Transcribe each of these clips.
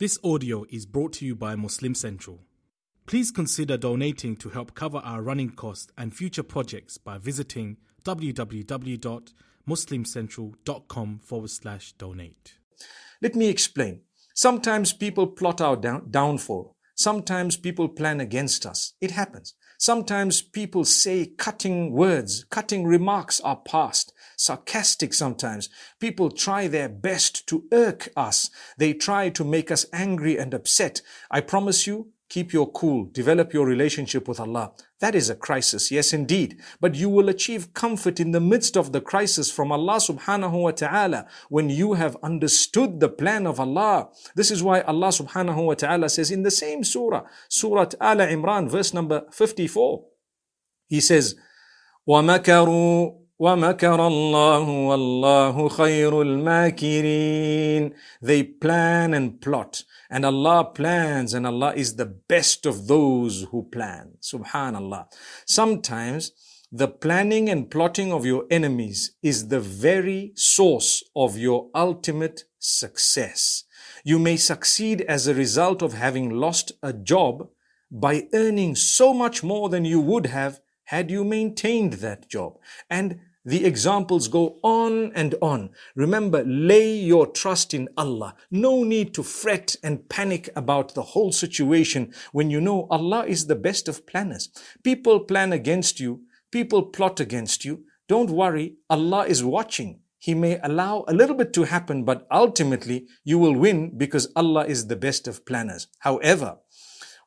This audio is brought to you by Muslim Central. Please consider donating to help cover our running costs and future projects by visiting www.muslimcentral.com forward slash donate. Let me explain. Sometimes people plot our down- downfall. Sometimes people plan against us. It happens. Sometimes people say cutting words, cutting remarks are passed, sarcastic sometimes. People try their best to irk us. They try to make us angry and upset. I promise you, keep your cool, develop your relationship with Allah. That is a crisis, yes indeed. But you will achieve comfort in the midst of the crisis from Allah subhanahu wa ta'ala when you have understood the plan of Allah. This is why Allah subhanahu wa ta'ala says in the same surah, Surah Al Imran, verse number 54, He says, وَمَكَرُوا وَمَكَرَ اللَّهُ وَاللَّهُ خَيْرُ الْمَاكِرِينَ They plan and plot. And Allah plans and Allah is the best of those who plan. Subhanallah. Sometimes the planning and plotting of your enemies is the very source of your ultimate success. You may succeed as a result of having lost a job by earning so much more than you would have had you maintained that job. And the examples go on and on. Remember, lay your trust in Allah. No need to fret and panic about the whole situation when you know Allah is the best of planners. People plan against you. People plot against you. Don't worry. Allah is watching. He may allow a little bit to happen, but ultimately you will win because Allah is the best of planners. However,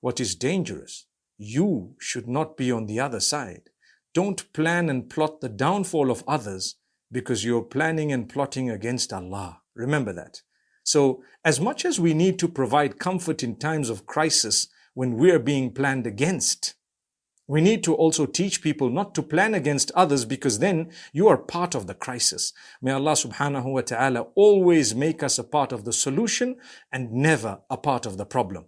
what is dangerous, you should not be on the other side. Don't plan and plot the downfall of others because you're planning and plotting against Allah. Remember that. So, as much as we need to provide comfort in times of crisis when we're being planned against, we need to also teach people not to plan against others because then you are part of the crisis. May Allah subhanahu wa ta'ala always make us a part of the solution and never a part of the problem.